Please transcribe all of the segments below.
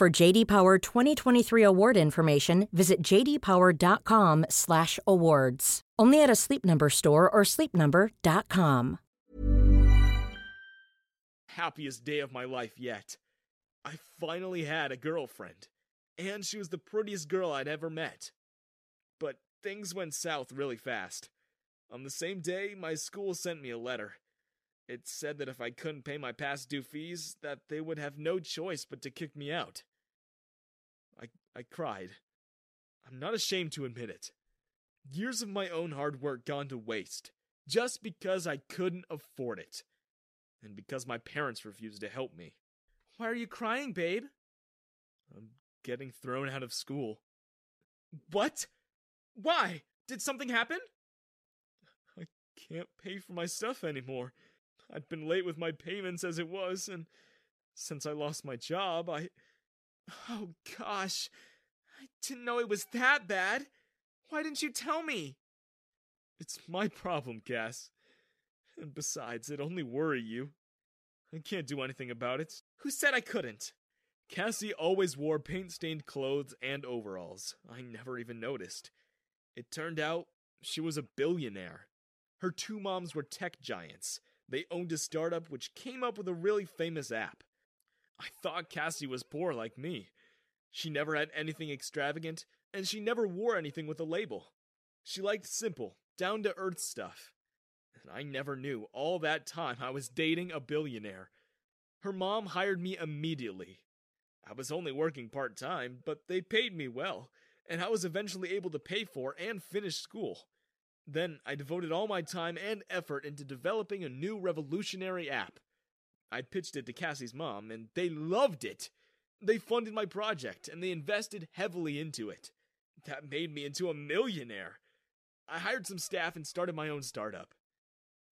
For JD Power 2023 award information, visit jdpower.com/awards. Only at a Sleep Number store or sleepnumber.com. happiest day of my life yet. I finally had a girlfriend, and she was the prettiest girl I'd ever met. But things went south really fast. On the same day, my school sent me a letter. It said that if I couldn't pay my past due fees, that they would have no choice but to kick me out. I I cried. I'm not ashamed to admit it. Years of my own hard work gone to waste, just because I couldn't afford it and because my parents refused to help me. Why are you crying, babe? I'm getting thrown out of school. What? Why? Did something happen? I can't pay for my stuff anymore. I'd been late with my payments as it was, and since I lost my job, I. Oh gosh. I didn't know it was that bad. Why didn't you tell me? It's my problem, Cass. And besides, it'd only worry you. I can't do anything about it. Who said I couldn't? Cassie always wore paint stained clothes and overalls. I never even noticed. It turned out she was a billionaire. Her two moms were tech giants. They owned a startup which came up with a really famous app. I thought Cassie was poor like me. She never had anything extravagant, and she never wore anything with a label. She liked simple, down to earth stuff. And I never knew all that time I was dating a billionaire. Her mom hired me immediately. I was only working part time, but they paid me well, and I was eventually able to pay for and finish school. Then I devoted all my time and effort into developing a new revolutionary app. I pitched it to Cassie's mom, and they loved it. They funded my project, and they invested heavily into it. That made me into a millionaire. I hired some staff and started my own startup.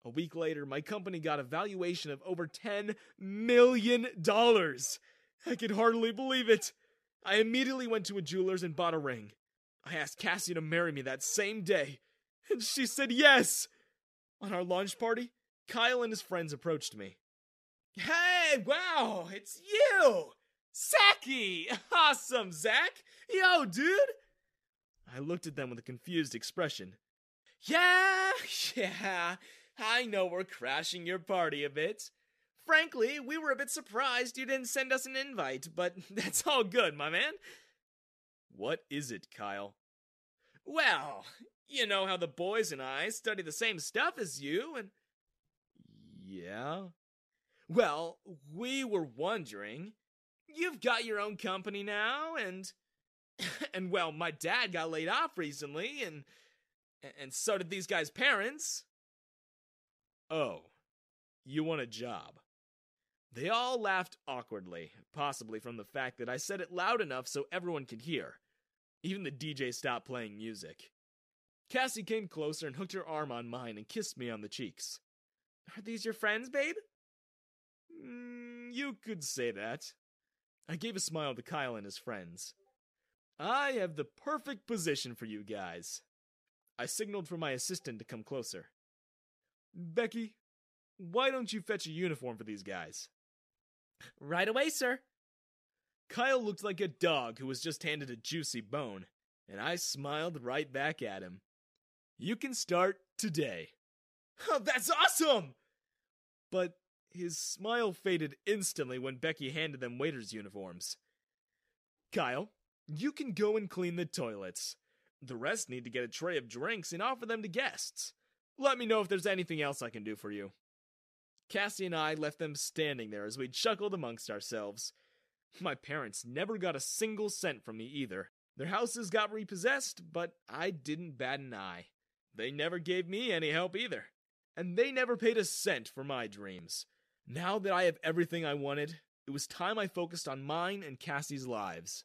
A week later, my company got a valuation of over $10 million. I could hardly believe it. I immediately went to a jeweler's and bought a ring. I asked Cassie to marry me that same day, and she said yes. On our launch party, Kyle and his friends approached me. Hey, wow, it's you! Saki! Awesome, Zach! Yo, dude! I looked at them with a confused expression. Yeah, yeah, I know we're crashing your party a bit. Frankly, we were a bit surprised you didn't send us an invite, but that's all good, my man. What is it, Kyle? Well, you know how the boys and I study the same stuff as you, and. Yeah? Well, we were wondering. You've got your own company now, and. and well, my dad got laid off recently, and. And so did these guys' parents. Oh, you want a job? They all laughed awkwardly, possibly from the fact that I said it loud enough so everyone could hear. Even the DJ stopped playing music. Cassie came closer and hooked her arm on mine and kissed me on the cheeks. Are these your friends, babe? Mm, you could say that. I gave a smile to Kyle and his friends. I have the perfect position for you guys. I signaled for my assistant to come closer. Becky, why don't you fetch a uniform for these guys? Right away, sir. Kyle looked like a dog who was just handed a juicy bone, and I smiled right back at him. You can start today. Oh, that's awesome! But his smile faded instantly when Becky handed them waiters' uniforms. Kyle, you can go and clean the toilets. The rest need to get a tray of drinks and offer them to guests. Let me know if there's anything else I can do for you. Cassie and I left them standing there as we chuckled amongst ourselves. My parents never got a single cent from me either. Their houses got repossessed, but I didn't bat an eye. They never gave me any help either. And they never paid a cent for my dreams. Now that I have everything I wanted, it was time I focused on mine and Cassie's lives.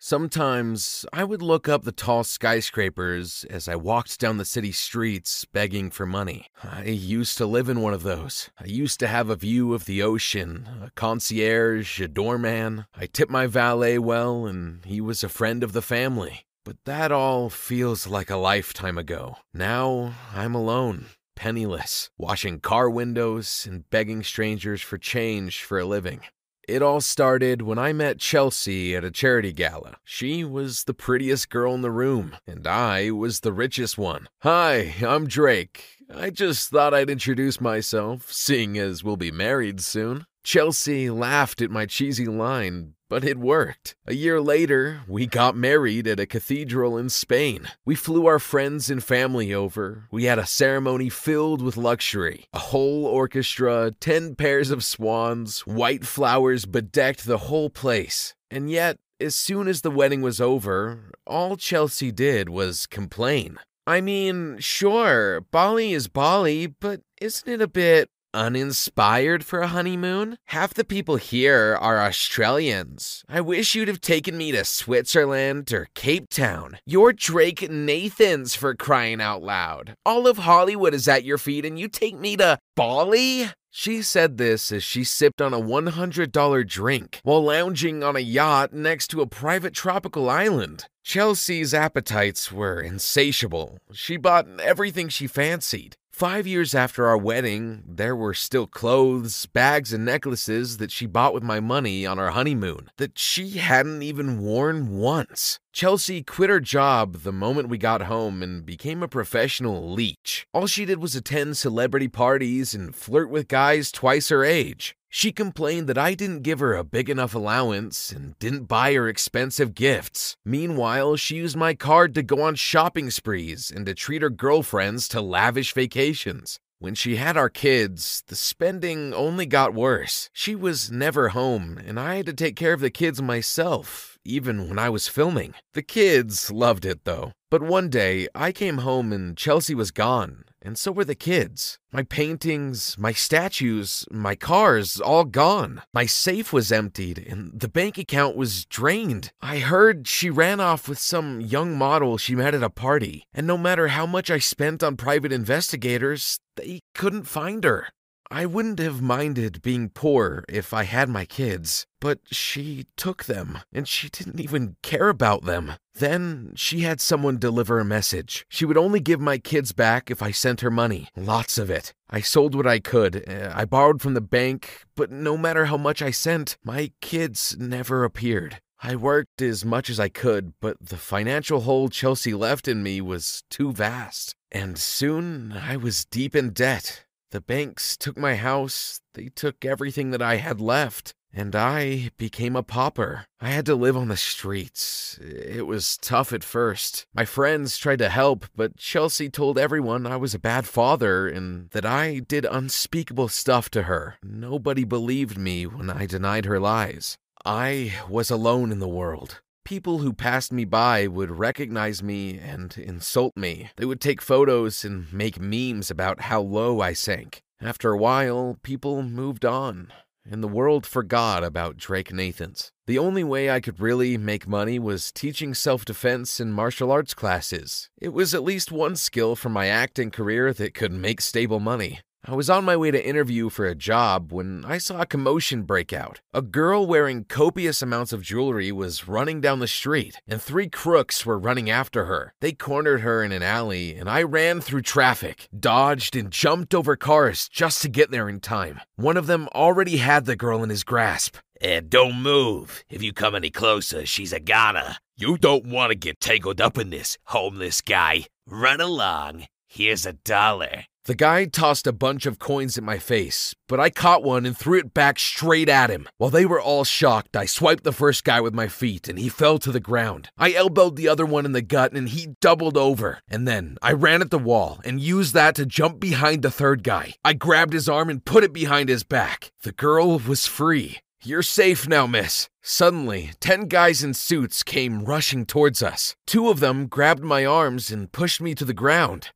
Sometimes I would look up the tall skyscrapers as I walked down the city streets begging for money. I used to live in one of those. I used to have a view of the ocean, a concierge, a doorman. I tipped my valet well, and he was a friend of the family. But that all feels like a lifetime ago. Now I'm alone, penniless, washing car windows and begging strangers for change for a living. It all started when I met Chelsea at a charity gala. She was the prettiest girl in the room, and I was the richest one. Hi, I'm Drake. I just thought I'd introduce myself, seeing as we'll be married soon. Chelsea laughed at my cheesy line, but it worked. A year later, we got married at a cathedral in Spain. We flew our friends and family over. We had a ceremony filled with luxury. A whole orchestra, 10 pairs of swans, white flowers bedecked the whole place. And yet, as soon as the wedding was over, all Chelsea did was complain. I mean, sure, Bali is Bali, but isn't it a bit uninspired for a honeymoon? Half the people here are Australians. I wish you'd have taken me to Switzerland or Cape Town. You're Drake Nathans for crying out loud. All of Hollywood is at your feet and you take me to Bali? She said this as she sipped on a $100 drink while lounging on a yacht next to a private tropical island. Chelsea's appetites were insatiable. She bought everything she fancied. Five years after our wedding, there were still clothes, bags, and necklaces that she bought with my money on our honeymoon that she hadn't even worn once. Chelsea quit her job the moment we got home and became a professional leech. All she did was attend celebrity parties and flirt with guys twice her age. She complained that I didn't give her a big enough allowance and didn't buy her expensive gifts. Meanwhile, she used my card to go on shopping sprees and to treat her girlfriends to lavish vacations. When she had our kids, the spending only got worse. She was never home, and I had to take care of the kids myself, even when I was filming. The kids loved it though. But one day, I came home and Chelsea was gone, and so were the kids. My paintings, my statues, my cars, all gone. My safe was emptied, and the bank account was drained. I heard she ran off with some young model she met at a party, and no matter how much I spent on private investigators, they couldn't find her. I wouldn't have minded being poor if I had my kids, but she took them, and she didn't even care about them. Then she had someone deliver a message. She would only give my kids back if I sent her money, lots of it. I sold what I could. Uh, I borrowed from the bank, but no matter how much I sent, my kids never appeared. I worked as much as I could, but the financial hole Chelsea left in me was too vast. And soon I was deep in debt. The banks took my house, they took everything that I had left, and I became a pauper. I had to live on the streets. It was tough at first. My friends tried to help, but Chelsea told everyone I was a bad father and that I did unspeakable stuff to her. Nobody believed me when I denied her lies. I was alone in the world. People who passed me by would recognize me and insult me. They would take photos and make memes about how low I sank. After a while, people moved on, and the world forgot about Drake Nathans. The only way I could really make money was teaching self defense and martial arts classes. It was at least one skill from my acting career that could make stable money. I was on my way to interview for a job when I saw a commotion break out. A girl wearing copious amounts of jewelry was running down the street, and three crooks were running after her. They cornered her in an alley, and I ran through traffic, dodged, and jumped over cars just to get there in time. One of them already had the girl in his grasp. And don't move. If you come any closer, she's a goner. You don't want to get tangled up in this, homeless guy. Run along. Here's a dollar. The guy tossed a bunch of coins at my face, but I caught one and threw it back straight at him. While they were all shocked, I swiped the first guy with my feet and he fell to the ground. I elbowed the other one in the gut and he doubled over. And then I ran at the wall and used that to jump behind the third guy. I grabbed his arm and put it behind his back. The girl was free. You're safe now, miss. Suddenly, ten guys in suits came rushing towards us. Two of them grabbed my arms and pushed me to the ground.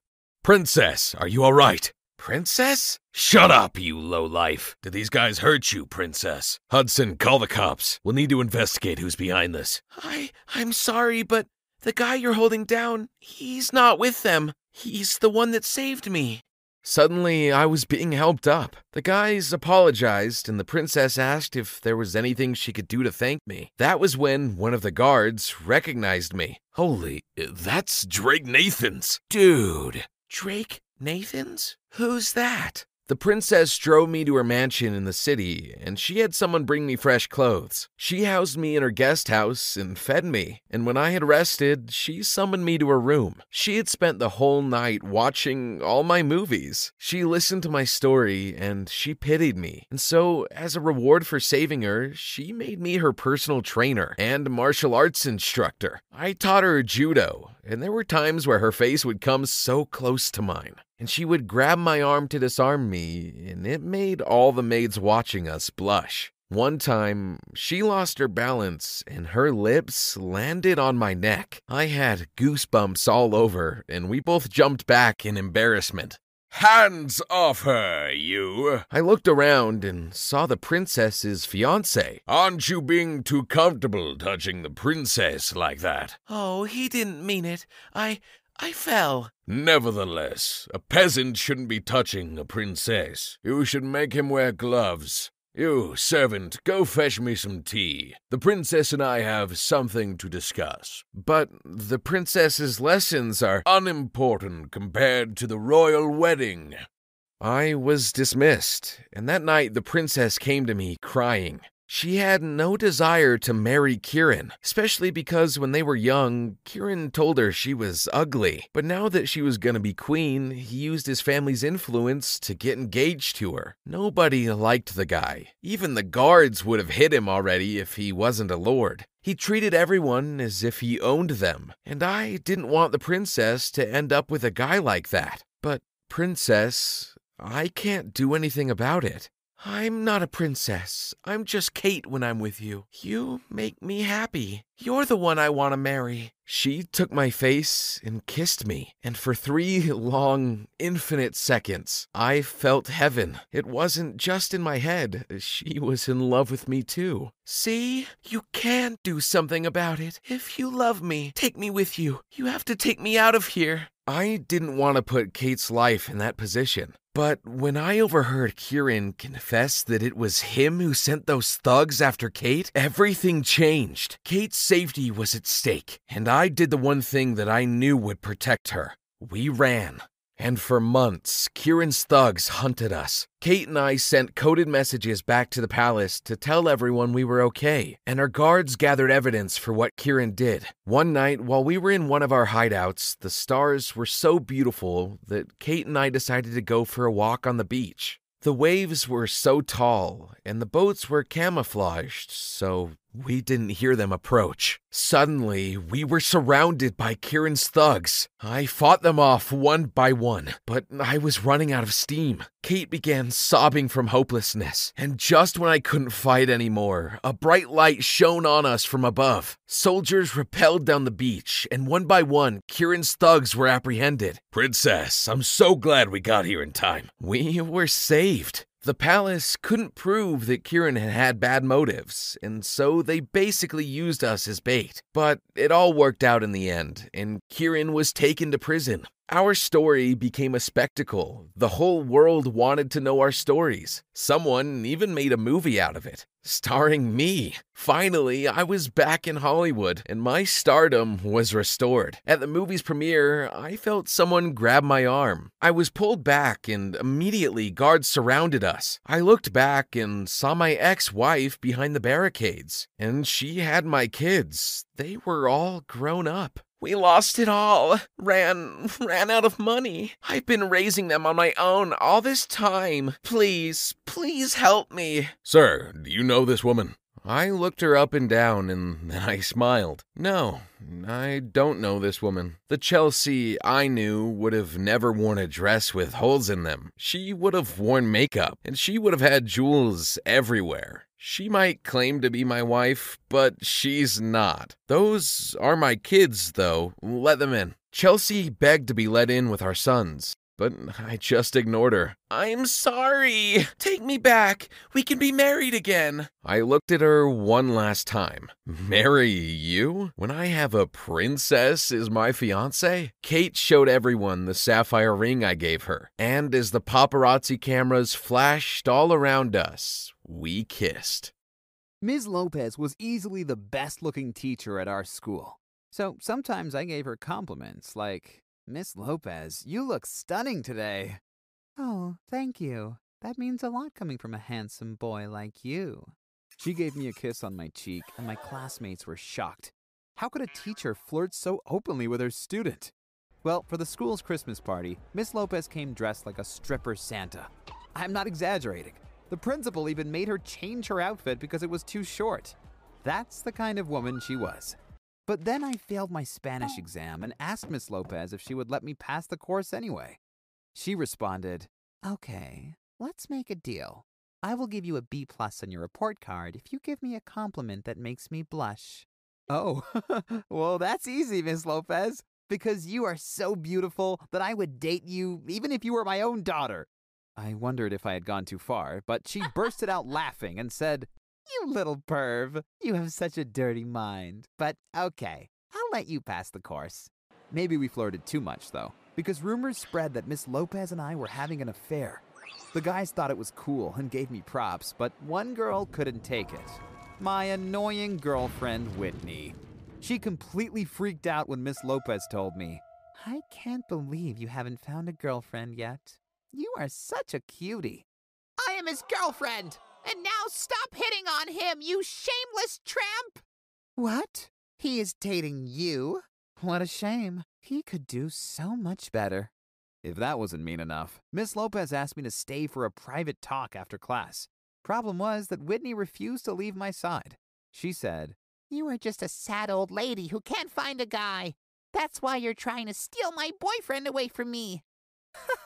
Princess, are you alright? Princess? Shut up, you lowlife. Did these guys hurt you, Princess? Hudson, call the cops. We'll need to investigate who's behind this. I I'm sorry, but the guy you're holding down, he's not with them. He's the one that saved me. Suddenly, I was being helped up. The guys apologized, and the princess asked if there was anything she could do to thank me. That was when one of the guards recognized me. Holy, that's Drake Nathans. Dude, Drake Nathans? Who's that? The princess drove me to her mansion in the city, and she had someone bring me fresh clothes. She housed me in her guest house and fed me, and when I had rested, she summoned me to her room. She had spent the whole night watching all my movies. She listened to my story, and she pitied me. And so, as a reward for saving her, she made me her personal trainer and martial arts instructor. I taught her judo, and there were times where her face would come so close to mine and she would grab my arm to disarm me, and it made all the maids watching us blush. One time, she lost her balance and her lips landed on my neck. I had goosebumps all over, and we both jumped back in embarrassment. Hands off her, you! I looked around and saw the princess's fiance. Aren't you being too comfortable touching the princess like that? Oh, he didn't mean it. I. I fell. Nevertheless, a peasant shouldn't be touching a princess. You should make him wear gloves. You, servant, go fetch me some tea. The princess and I have something to discuss. But the princess's lessons are unimportant compared to the royal wedding. I was dismissed, and that night the princess came to me crying. She had no desire to marry Kieran, especially because when they were young, Kieran told her she was ugly. But now that she was gonna be queen, he used his family's influence to get engaged to her. Nobody liked the guy. Even the guards would have hit him already if he wasn't a lord. He treated everyone as if he owned them, and I didn't want the princess to end up with a guy like that. But, princess, I can't do anything about it. I'm not a princess. I'm just Kate when I'm with you. You make me happy. You're the one I want to marry. She took my face and kissed me, and for three long, infinite seconds, I felt heaven. It wasn't just in my head, she was in love with me too. See? You can do something about it. If you love me, take me with you. You have to take me out of here. I didn't want to put Kate's life in that position. But when I overheard Kieran confess that it was him who sent those thugs after Kate, everything changed. Kate's safety was at stake, and I did the one thing that I knew would protect her. We ran. And for months, Kieran's thugs hunted us. Kate and I sent coded messages back to the palace to tell everyone we were okay, and our guards gathered evidence for what Kieran did. One night, while we were in one of our hideouts, the stars were so beautiful that Kate and I decided to go for a walk on the beach. The waves were so tall, and the boats were camouflaged, so we didn't hear them approach. Suddenly, we were surrounded by Kieran's thugs. I fought them off one by one, but I was running out of steam. Kate began sobbing from hopelessness, and just when I couldn't fight anymore, a bright light shone on us from above. Soldiers rappelled down the beach, and one by one, Kieran's thugs were apprehended. Princess, I'm so glad we got here in time. We were saved. The palace couldn't prove that Kieran had had bad motives, and so they basically used us as bait. But it all worked out in the end, and Kieran was taken to prison. Our story became a spectacle. The whole world wanted to know our stories. Someone even made a movie out of it, starring me. Finally, I was back in Hollywood, and my stardom was restored. At the movie's premiere, I felt someone grab my arm. I was pulled back, and immediately guards surrounded us. I looked back and saw my ex wife behind the barricades, and she had my kids. They were all grown up. We lost it all. Ran ran out of money. I've been raising them on my own all this time. Please, please help me. Sir, do you know this woman? I looked her up and down and then I smiled. No, I don't know this woman. The Chelsea I knew would have never worn a dress with holes in them. She would have worn makeup and she would have had jewels everywhere. She might claim to be my wife, but she's not. Those are my kids, though. Let them in. Chelsea begged to be let in with our sons, but I just ignored her. I'm sorry. Take me back. We can be married again. I looked at her one last time. Marry you? When I have a princess as my fiance? Kate showed everyone the sapphire ring I gave her, and as the paparazzi cameras flashed all around us, we kissed. Ms. Lopez was easily the best looking teacher at our school. So sometimes I gave her compliments like, Miss Lopez, you look stunning today. Oh, thank you. That means a lot coming from a handsome boy like you. She gave me a kiss on my cheek, and my classmates were shocked. How could a teacher flirt so openly with her student? Well, for the school's Christmas party, Miss Lopez came dressed like a stripper Santa. I'm not exaggerating. The principal even made her change her outfit because it was too short. That's the kind of woman she was. But then I failed my Spanish exam and asked Miss Lopez if she would let me pass the course anyway. She responded, Okay, let's make a deal. I will give you a B plus on your report card if you give me a compliment that makes me blush. Oh, well, that's easy, Miss Lopez, because you are so beautiful that I would date you even if you were my own daughter. I wondered if I had gone too far, but she bursted out laughing and said, You little perv, you have such a dirty mind. But okay, I'll let you pass the course. Maybe we flirted too much, though, because rumors spread that Miss Lopez and I were having an affair. The guys thought it was cool and gave me props, but one girl couldn't take it. My annoying girlfriend, Whitney. She completely freaked out when Miss Lopez told me, I can't believe you haven't found a girlfriend yet. You are such a cutie. I am his girlfriend. And now stop hitting on him, you shameless tramp! What? He is dating you? What a shame. He could do so much better. If that wasn't mean enough, Miss Lopez asked me to stay for a private talk after class. Problem was that Whitney refused to leave my side. She said, You are just a sad old lady who can't find a guy. That's why you're trying to steal my boyfriend away from me.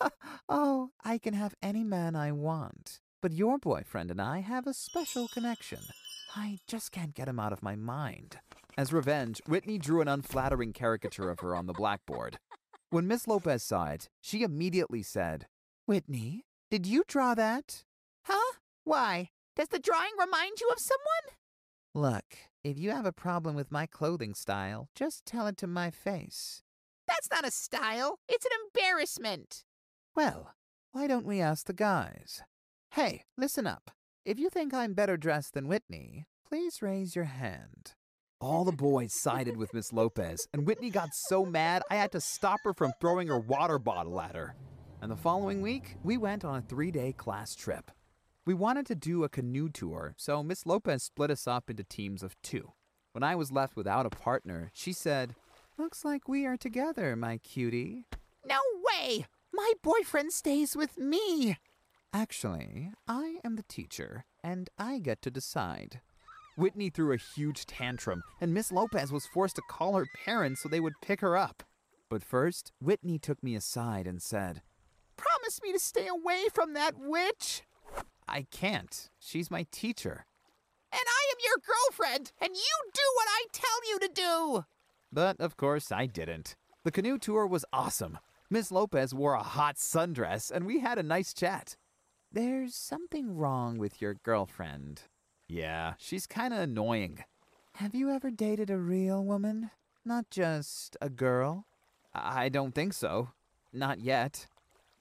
oh, I can have any man I want. But your boyfriend and I have a special connection. I just can't get him out of my mind. As revenge, Whitney drew an unflattering caricature of her on the blackboard. When Miss Lopez saw it, she immediately said, Whitney, did you draw that? Huh? Why? Does the drawing remind you of someone? Look, if you have a problem with my clothing style, just tell it to my face. That's not a style. It's an embarrassment. Well, why don't we ask the guys? Hey, listen up. If you think I'm better dressed than Whitney, please raise your hand. All the boys sided with Miss Lopez, and Whitney got so mad I had to stop her from throwing her water bottle at her. And the following week, we went on a three day class trip. We wanted to do a canoe tour, so Miss Lopez split us up into teams of two. When I was left without a partner, she said, Looks like we are together, my cutie. No way! My boyfriend stays with me. Actually, I am the teacher, and I get to decide. Whitney threw a huge tantrum, and Miss Lopez was forced to call her parents so they would pick her up. But first, Whitney took me aside and said, Promise me to stay away from that witch. I can't. She's my teacher. And I am your girlfriend, and you do what I tell you to do. But of course, I didn't. The canoe tour was awesome. Miss Lopez wore a hot sundress, and we had a nice chat. There's something wrong with your girlfriend. Yeah, she's kind of annoying. Have you ever dated a real woman? Not just a girl? I don't think so. not yet.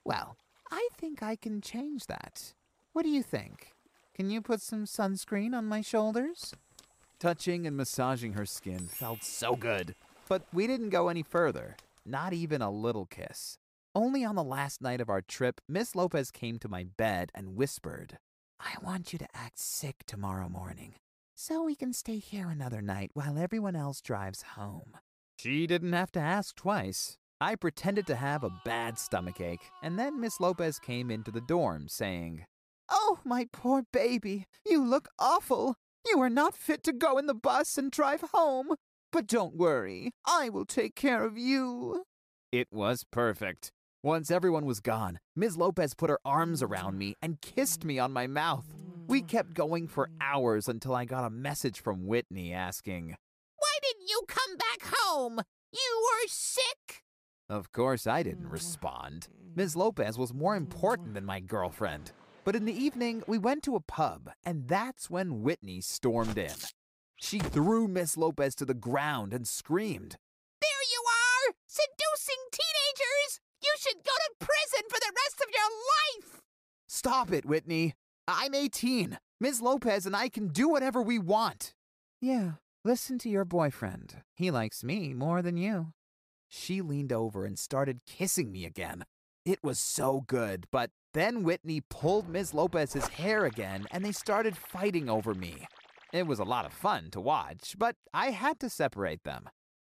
Well, I think I can change that. What do you think? Can you put some sunscreen on my shoulders? Touching and massaging her skin felt so good. But we didn't go any further, not even a little kiss. Only on the last night of our trip, Miss Lopez came to my bed and whispered, I want you to act sick tomorrow morning, so we can stay here another night while everyone else drives home. She didn't have to ask twice. I pretended to have a bad stomachache, and then Miss Lopez came into the dorm saying, Oh, my poor baby, you look awful. You are not fit to go in the bus and drive home. But don't worry, I will take care of you. It was perfect. Once everyone was gone, Ms. Lopez put her arms around me and kissed me on my mouth. We kept going for hours until I got a message from Whitney asking, Why didn't you come back home? You were sick? Of course, I didn't respond. Ms. Lopez was more important than my girlfriend. But in the evening, we went to a pub, and that's when Whitney stormed in. She threw Miss Lopez to the ground and screamed, There you are! Seducing teenagers! You should go to prison for the rest of your life! Stop it, Whitney. I'm 18. Ms. Lopez and I can do whatever we want. Yeah, listen to your boyfriend. He likes me more than you. She leaned over and started kissing me again. It was so good, but then Whitney pulled Ms. Lopez's hair again and they started fighting over me. It was a lot of fun to watch, but I had to separate them.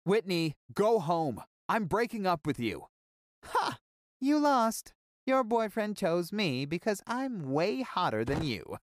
Whitney, go home. I'm breaking up with you. Ha! You lost. Your boyfriend chose me because I'm way hotter than you.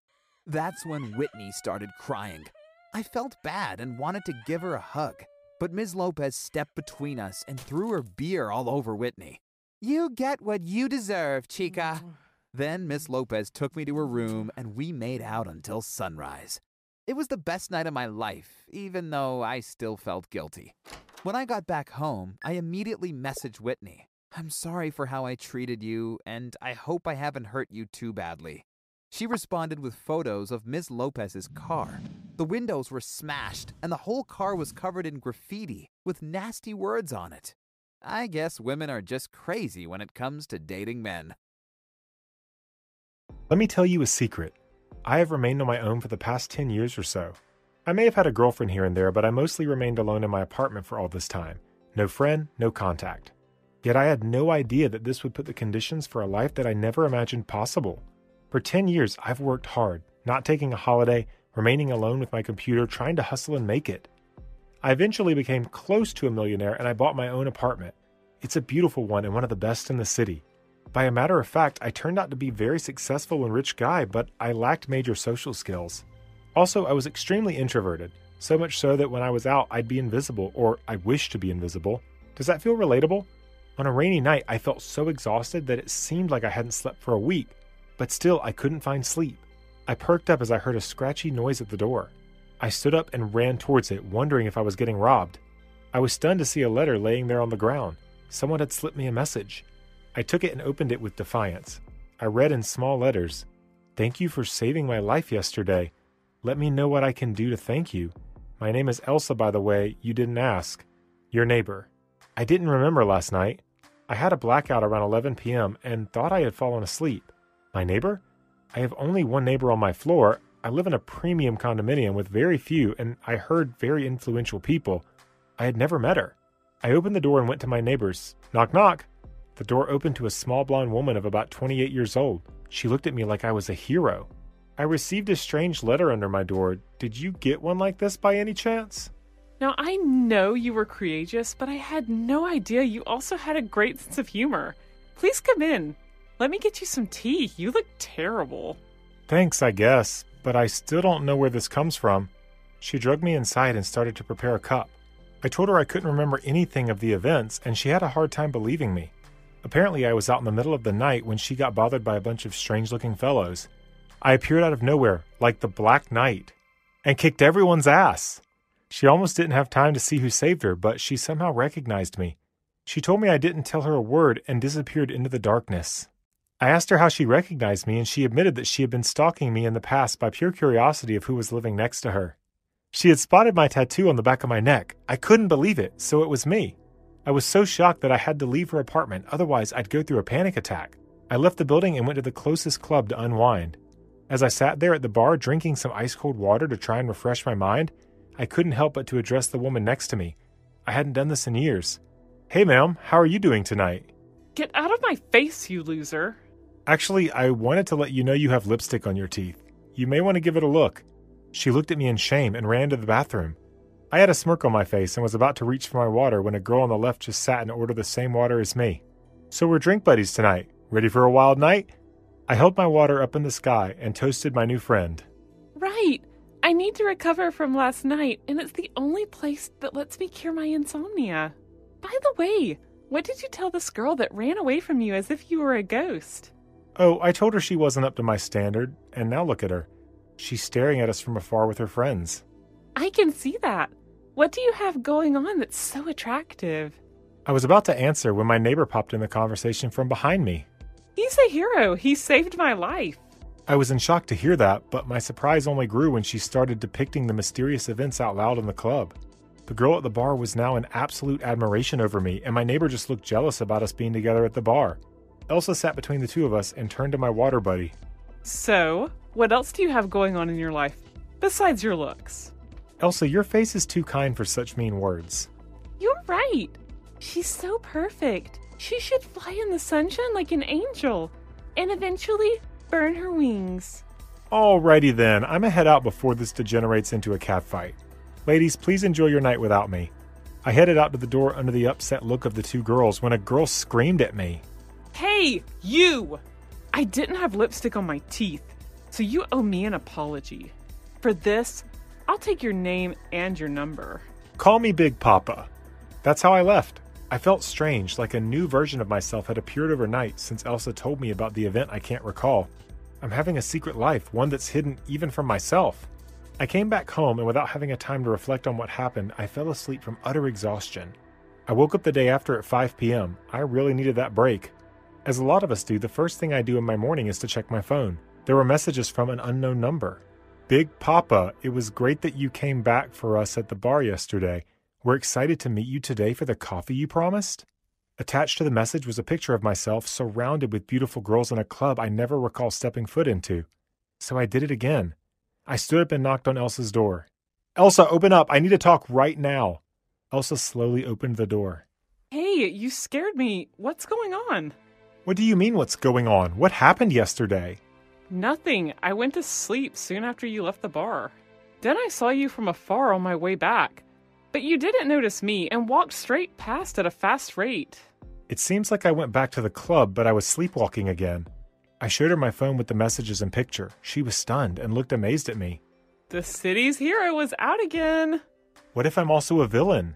That's when Whitney started crying. I felt bad and wanted to give her a hug, but Ms. Lopez stepped between us and threw her beer all over Whitney. You get what you deserve, chica. Mm. Then Miss Lopez took me to her room and we made out until sunrise. It was the best night of my life, even though I still felt guilty. When I got back home, I immediately messaged Whitney. I'm sorry for how I treated you, and I hope I haven't hurt you too badly. She responded with photos of Ms. Lopez's car. The windows were smashed, and the whole car was covered in graffiti with nasty words on it. I guess women are just crazy when it comes to dating men. Let me tell you a secret. I have remained on my own for the past 10 years or so. I may have had a girlfriend here and there, but I mostly remained alone in my apartment for all this time. No friend, no contact. Yet I had no idea that this would put the conditions for a life that I never imagined possible. For 10 years, I've worked hard, not taking a holiday, remaining alone with my computer, trying to hustle and make it. I eventually became close to a millionaire and I bought my own apartment. It's a beautiful one and one of the best in the city. By a matter of fact, I turned out to be very successful and rich guy, but I lacked major social skills. Also, I was extremely introverted, so much so that when I was out, I'd be invisible, or I wished to be invisible. Does that feel relatable? On a rainy night, I felt so exhausted that it seemed like I hadn't slept for a week, but still I couldn't find sleep. I perked up as I heard a scratchy noise at the door. I stood up and ran towards it, wondering if I was getting robbed. I was stunned to see a letter laying there on the ground. Someone had slipped me a message. I took it and opened it with defiance. I read in small letters Thank you for saving my life yesterday. Let me know what I can do to thank you. My name is Elsa, by the way, you didn't ask. Your neighbor. I didn't remember last night. I had a blackout around 11 p.m. and thought I had fallen asleep. My neighbor? I have only one neighbor on my floor. I live in a premium condominium with very few, and I heard very influential people. I had never met her. I opened the door and went to my neighbor's. Knock, knock. The door opened to a small blonde woman of about 28 years old. She looked at me like I was a hero. I received a strange letter under my door. Did you get one like this by any chance? Now, I know you were courageous, but I had no idea you also had a great sense of humor. Please come in. Let me get you some tea. You look terrible. Thanks, I guess, but I still don't know where this comes from. She drugged me inside and started to prepare a cup. I told her I couldn't remember anything of the events, and she had a hard time believing me. Apparently, I was out in the middle of the night when she got bothered by a bunch of strange looking fellows. I appeared out of nowhere, like the Black Knight, and kicked everyone's ass. She almost didn't have time to see who saved her, but she somehow recognized me. She told me I didn't tell her a word and disappeared into the darkness. I asked her how she recognized me, and she admitted that she had been stalking me in the past by pure curiosity of who was living next to her. She had spotted my tattoo on the back of my neck. I couldn't believe it, so it was me. I was so shocked that I had to leave her apartment, otherwise, I'd go through a panic attack. I left the building and went to the closest club to unwind. As I sat there at the bar drinking some ice cold water to try and refresh my mind, I couldn't help but to address the woman next to me. I hadn't done this in years. Hey, ma'am, how are you doing tonight? Get out of my face, you loser. Actually, I wanted to let you know you have lipstick on your teeth. You may want to give it a look. She looked at me in shame and ran to the bathroom. I had a smirk on my face and was about to reach for my water when a girl on the left just sat and ordered the same water as me. So we're drink buddies tonight. Ready for a wild night? I held my water up in the sky and toasted my new friend. Right. I need to recover from last night, and it's the only place that lets me cure my insomnia. By the way, what did you tell this girl that ran away from you as if you were a ghost? Oh, I told her she wasn't up to my standard, and now look at her. She's staring at us from afar with her friends. I can see that. What do you have going on that's so attractive? I was about to answer when my neighbor popped in the conversation from behind me. He's a hero. He saved my life. I was in shock to hear that, but my surprise only grew when she started depicting the mysterious events out loud in the club. The girl at the bar was now in absolute admiration over me, and my neighbor just looked jealous about us being together at the bar. Elsa sat between the two of us and turned to my water buddy. So, what else do you have going on in your life besides your looks? Elsa, your face is too kind for such mean words. You're right. She's so perfect. She should fly in the sunshine like an angel and eventually burn her wings. Alrighty then, I'm gonna head out before this degenerates into a catfight. Ladies, please enjoy your night without me. I headed out to the door under the upset look of the two girls when a girl screamed at me. Hey, you! I didn't have lipstick on my teeth, so you owe me an apology. For this, I'll take your name and your number. Call me Big Papa. That's how I left. I felt strange, like a new version of myself had appeared overnight since Elsa told me about the event I can't recall. I'm having a secret life, one that's hidden even from myself. I came back home, and without having a time to reflect on what happened, I fell asleep from utter exhaustion. I woke up the day after at 5 p.m. I really needed that break. As a lot of us do, the first thing I do in my morning is to check my phone. There were messages from an unknown number. Big Papa, it was great that you came back for us at the bar yesterday. We're excited to meet you today for the coffee you promised. Attached to the message was a picture of myself surrounded with beautiful girls in a club I never recall stepping foot into. So I did it again. I stood up and knocked on Elsa's door. Elsa, open up. I need to talk right now. Elsa slowly opened the door. Hey, you scared me. What's going on? What do you mean, what's going on? What happened yesterday? Nothing. I went to sleep soon after you left the bar. Then I saw you from afar on my way back. But you didn't notice me and walked straight past at a fast rate. It seems like I went back to the club, but I was sleepwalking again. I showed her my phone with the messages and picture. She was stunned and looked amazed at me. The city's hero was out again. What if I'm also a villain?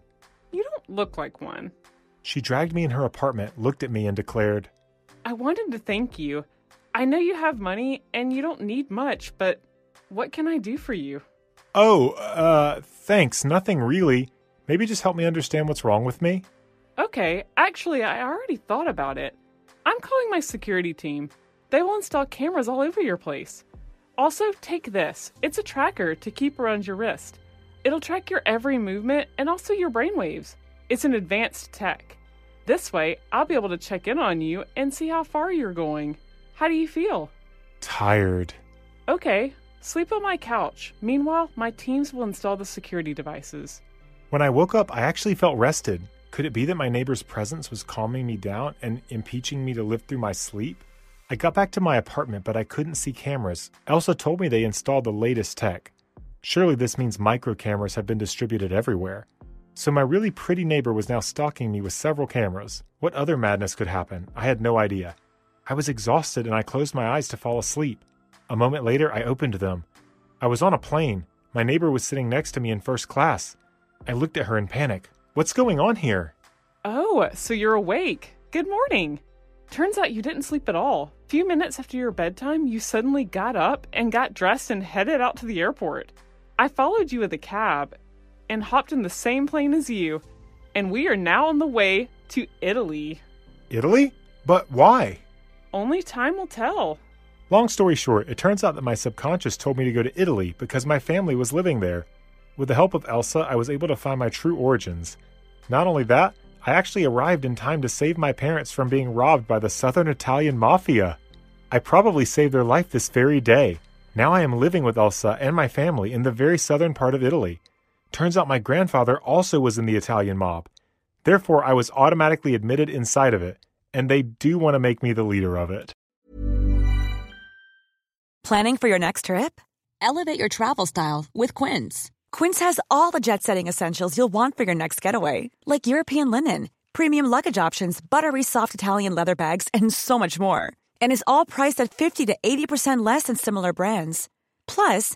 You don't look like one. She dragged me in her apartment, looked at me, and declared, I wanted to thank you. I know you have money and you don't need much, but what can I do for you? Oh, uh, thanks. Nothing really. Maybe just help me understand what's wrong with me. Okay, actually, I already thought about it. I'm calling my security team. They will install cameras all over your place. Also, take this it's a tracker to keep around your wrist. It'll track your every movement and also your brainwaves. It's an advanced tech. This way, I'll be able to check in on you and see how far you're going. How do you feel? Tired. Okay, sleep on my couch. Meanwhile, my teams will install the security devices. When I woke up, I actually felt rested. Could it be that my neighbor's presence was calming me down and impeaching me to live through my sleep? I got back to my apartment, but I couldn't see cameras. Elsa told me they installed the latest tech. Surely this means micro cameras have been distributed everywhere. So my really pretty neighbor was now stalking me with several cameras. What other madness could happen? I had no idea. I was exhausted and I closed my eyes to fall asleep. A moment later, I opened them. I was on a plane. My neighbor was sitting next to me in first class. I looked at her in panic. What's going on here? Oh, so you're awake. Good morning. Turns out you didn't sleep at all. A few minutes after your bedtime, you suddenly got up and got dressed and headed out to the airport. I followed you with a cab and hopped in the same plane as you, and we are now on the way to Italy. Italy? But why? Only time will tell. Long story short, it turns out that my subconscious told me to go to Italy because my family was living there. With the help of Elsa, I was able to find my true origins. Not only that, I actually arrived in time to save my parents from being robbed by the Southern Italian Mafia. I probably saved their life this very day. Now I am living with Elsa and my family in the very southern part of Italy. Turns out my grandfather also was in the Italian mob. Therefore, I was automatically admitted inside of it, and they do want to make me the leader of it. Planning for your next trip? Elevate your travel style with Quince. Quince has all the jet setting essentials you'll want for your next getaway, like European linen, premium luggage options, buttery soft Italian leather bags, and so much more. And is all priced at 50 to 80% less than similar brands. Plus,